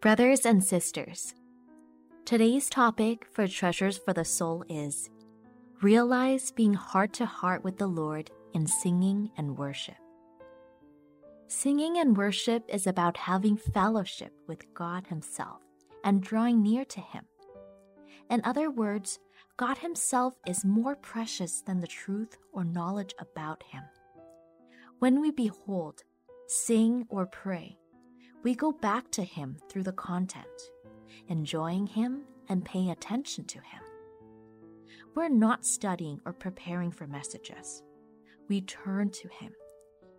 Brothers and sisters, today's topic for Treasures for the Soul is Realize being heart to heart with the Lord in singing and worship. Singing and worship is about having fellowship with God Himself and drawing near to Him. In other words, God Himself is more precious than the truth or knowledge about Him. When we behold, sing, or pray, we go back to Him through the content, enjoying Him and paying attention to Him. We're not studying or preparing for messages. We turn to Him,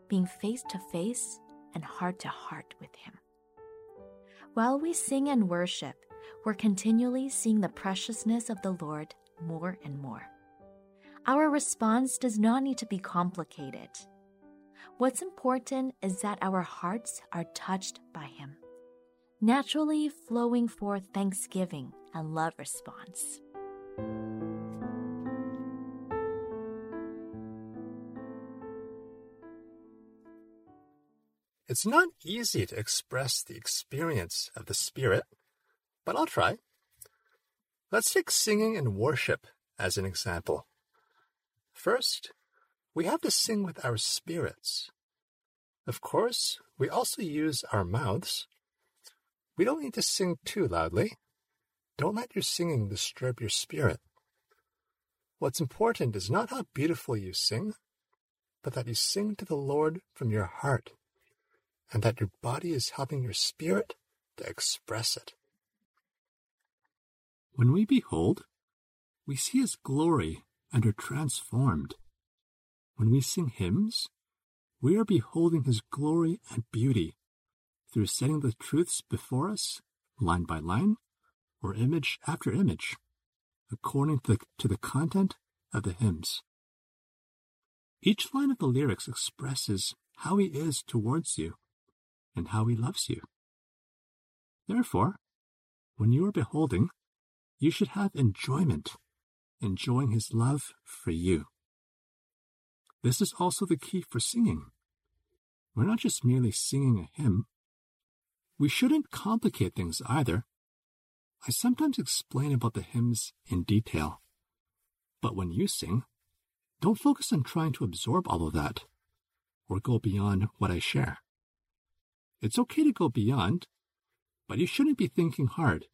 being face to face and heart to heart with Him. While we sing and worship, we're continually seeing the preciousness of the Lord more and more. Our response does not need to be complicated. What's important is that our hearts are touched by Him, naturally flowing forth thanksgiving and love response. It's not easy to express the experience of the Spirit, but I'll try. Let's take singing and worship as an example. First, we have to sing with our spirits. Of course, we also use our mouths. We don't need to sing too loudly. Don't let your singing disturb your spirit. What's important is not how beautiful you sing, but that you sing to the Lord from your heart, and that your body is helping your spirit to express it. When we behold, we see His glory and are transformed. When we sing hymns, we are beholding His glory and beauty through setting the truths before us, line by line, or image after image, according to the, to the content of the hymns. Each line of the lyrics expresses how He is towards you and how He loves you. Therefore, when you are beholding, you should have enjoyment, enjoying His love for you. This is also the key for singing. We're not just merely singing a hymn. We shouldn't complicate things either. I sometimes explain about the hymns in detail. But when you sing, don't focus on trying to absorb all of that or go beyond what I share. It's okay to go beyond, but you shouldn't be thinking hard,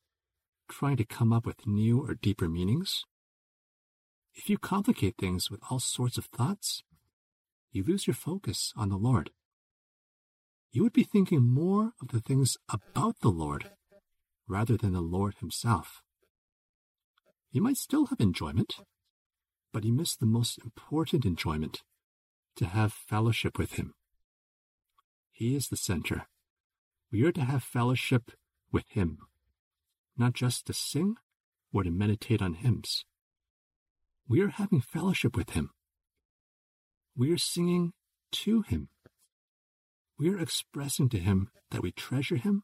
trying to come up with new or deeper meanings. If you complicate things with all sorts of thoughts, you lose your focus on the Lord. You would be thinking more of the things about the Lord rather than the Lord Himself. You might still have enjoyment, but you miss the most important enjoyment to have fellowship with Him. He is the center. We are to have fellowship with Him, not just to sing or to meditate on hymns. We are having fellowship with Him we are singing to Him. We are expressing to Him that we treasure Him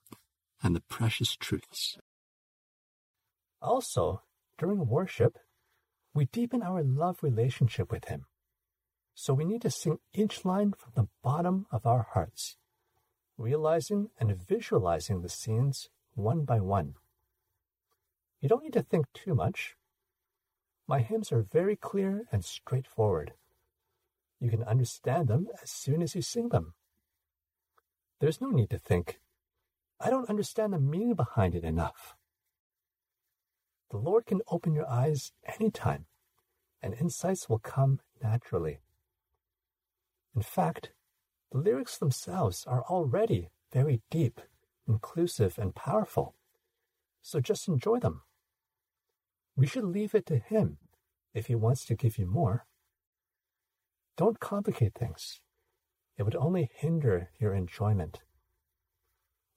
and the precious truths. Also, during worship, we deepen our love relationship with Him. So we need to sing each line from the bottom of our hearts, realizing and visualizing the scenes one by one. You don't need to think too much. My hymns are very clear and straightforward. You can understand them as soon as you sing them. There's no need to think, I don't understand the meaning behind it enough. The Lord can open your eyes anytime, and insights will come naturally. In fact, the lyrics themselves are already very deep, inclusive, and powerful, so just enjoy them. We should leave it to Him if He wants to give you more. Don't complicate things. It would only hinder your enjoyment.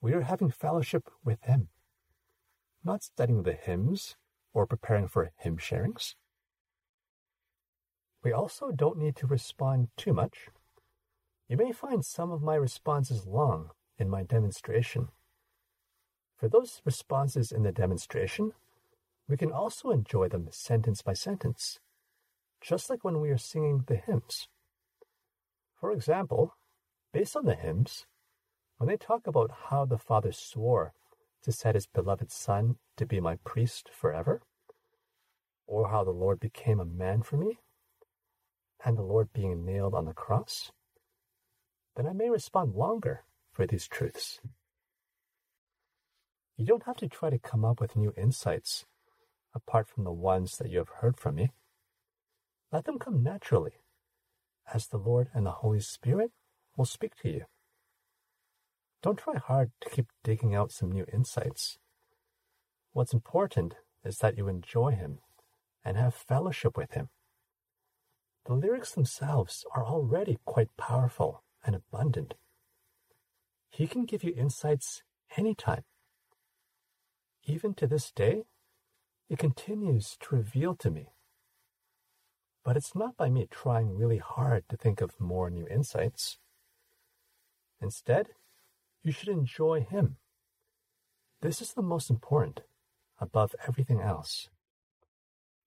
We are having fellowship with Him, not studying the hymns or preparing for hymn sharings. We also don't need to respond too much. You may find some of my responses long in my demonstration. For those responses in the demonstration, we can also enjoy them sentence by sentence just like when we are singing the hymns. For example, based on the hymns, when they talk about how the Father swore to set his beloved Son to be my priest forever, or how the Lord became a man for me, and the Lord being nailed on the cross, then I may respond longer for these truths. You don't have to try to come up with new insights apart from the ones that you have heard from me. Let them come naturally, as the Lord and the Holy Spirit will speak to you. Don't try hard to keep digging out some new insights. What's important is that you enjoy Him and have fellowship with Him. The lyrics themselves are already quite powerful and abundant. He can give you insights anytime. Even to this day, it continues to reveal to me. But it's not by me trying really hard to think of more new insights. Instead, you should enjoy Him. This is the most important, above everything else.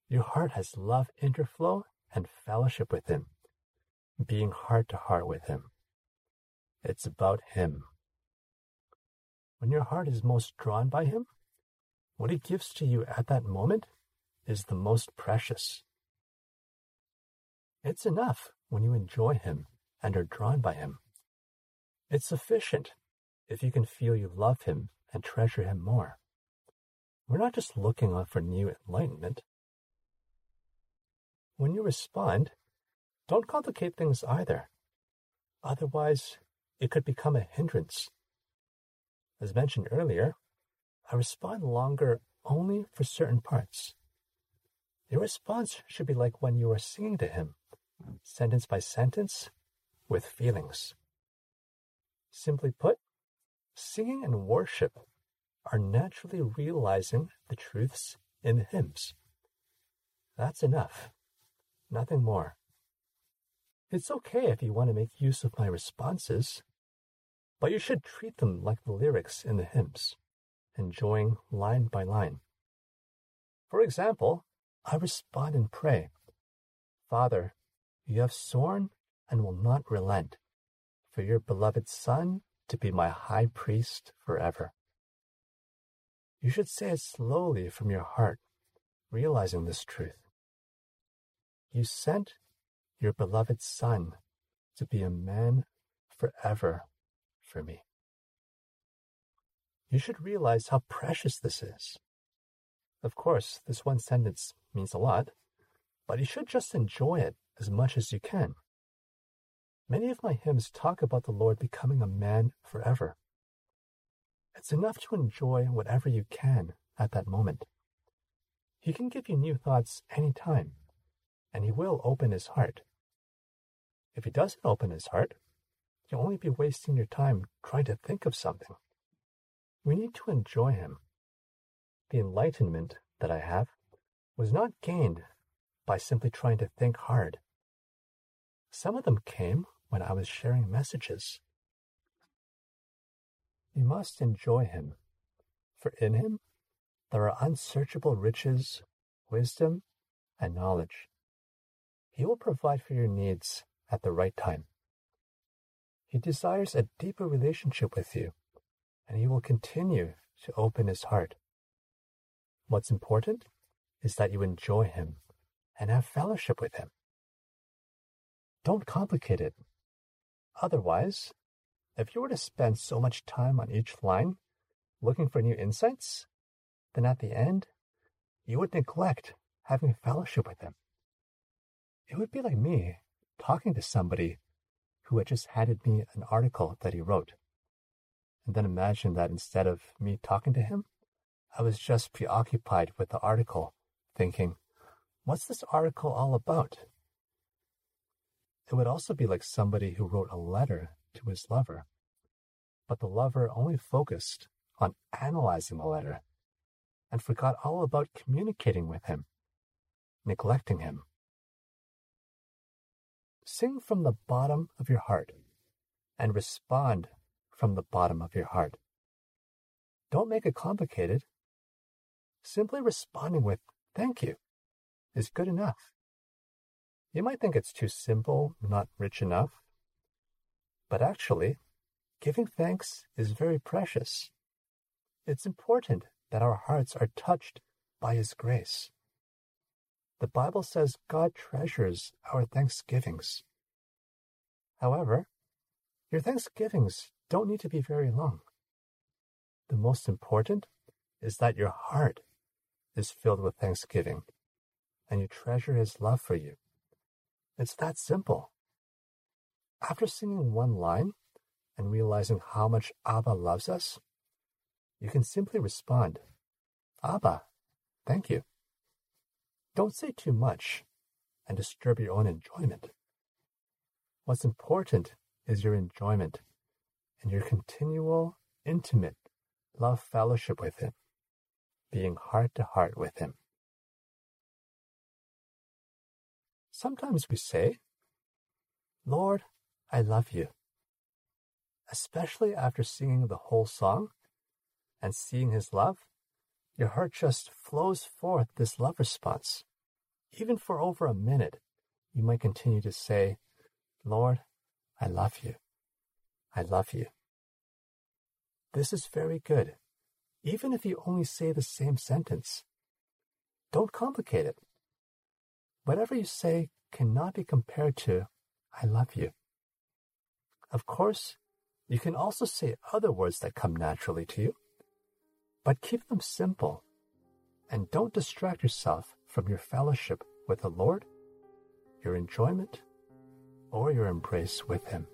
Your heart has love interflow and fellowship with Him, being heart to heart with Him. It's about Him. When your heart is most drawn by Him, what He gives to you at that moment is the most precious. It's enough when you enjoy Him and are drawn by Him. It's sufficient if you can feel you love Him and treasure Him more. We're not just looking for new enlightenment. When you respond, don't complicate things either. Otherwise, it could become a hindrance. As mentioned earlier, I respond longer only for certain parts. Your response should be like when you are singing to Him, sentence by sentence, with feelings. Simply put, singing and worship are naturally realizing the truths in the hymns. That's enough, nothing more. It's okay if you want to make use of my responses, but you should treat them like the lyrics in the hymns, enjoying line by line. For example, I respond and pray, Father, you have sworn and will not relent for your beloved Son to be my high priest forever. You should say it slowly from your heart, realizing this truth. You sent your beloved Son to be a man forever for me. You should realize how precious this is. Of course, this one sentence means a lot, but you should just enjoy it as much as you can. Many of my hymns talk about the Lord becoming a man forever. It's enough to enjoy whatever you can at that moment. He can give you new thoughts any time, and He will open His heart. If He doesn't open His heart, you'll only be wasting your time trying to think of something. We need to enjoy Him. The enlightenment that I have was not gained by simply trying to think hard. Some of them came when I was sharing messages. You must enjoy him, for in him there are unsearchable riches, wisdom, and knowledge. He will provide for your needs at the right time. He desires a deeper relationship with you, and he will continue to open his heart. What's important is that you enjoy him and have fellowship with him. Don't complicate it. Otherwise, if you were to spend so much time on each line looking for new insights, then at the end, you would neglect having a fellowship with them. It would be like me talking to somebody who had just handed me an article that he wrote. And then imagine that instead of me talking to him, I was just preoccupied with the article, thinking, what's this article all about? It would also be like somebody who wrote a letter to his lover, but the lover only focused on analyzing the letter and forgot all about communicating with him, neglecting him. Sing from the bottom of your heart and respond from the bottom of your heart. Don't make it complicated. Simply responding with thank you is good enough. You might think it's too simple, not rich enough. But actually, giving thanks is very precious. It's important that our hearts are touched by His grace. The Bible says God treasures our thanksgivings. However, your thanksgivings don't need to be very long. The most important is that your heart is filled with thanksgiving and you treasure His love for you. It's that simple. After singing one line and realizing how much Abba loves us, you can simply respond, Abba, thank you. Don't say too much and disturb your own enjoyment. What's important is your enjoyment and your continual, intimate love fellowship with Him, being heart to heart with Him. Sometimes we say, Lord, I love you. Especially after singing the whole song and seeing His love, your heart just flows forth this love response. Even for over a minute, you might continue to say, Lord, I love you. I love you. This is very good, even if you only say the same sentence. Don't complicate it. Whatever you say cannot be compared to, I love you. Of course, you can also say other words that come naturally to you, but keep them simple and don't distract yourself from your fellowship with the Lord, your enjoyment, or your embrace with Him.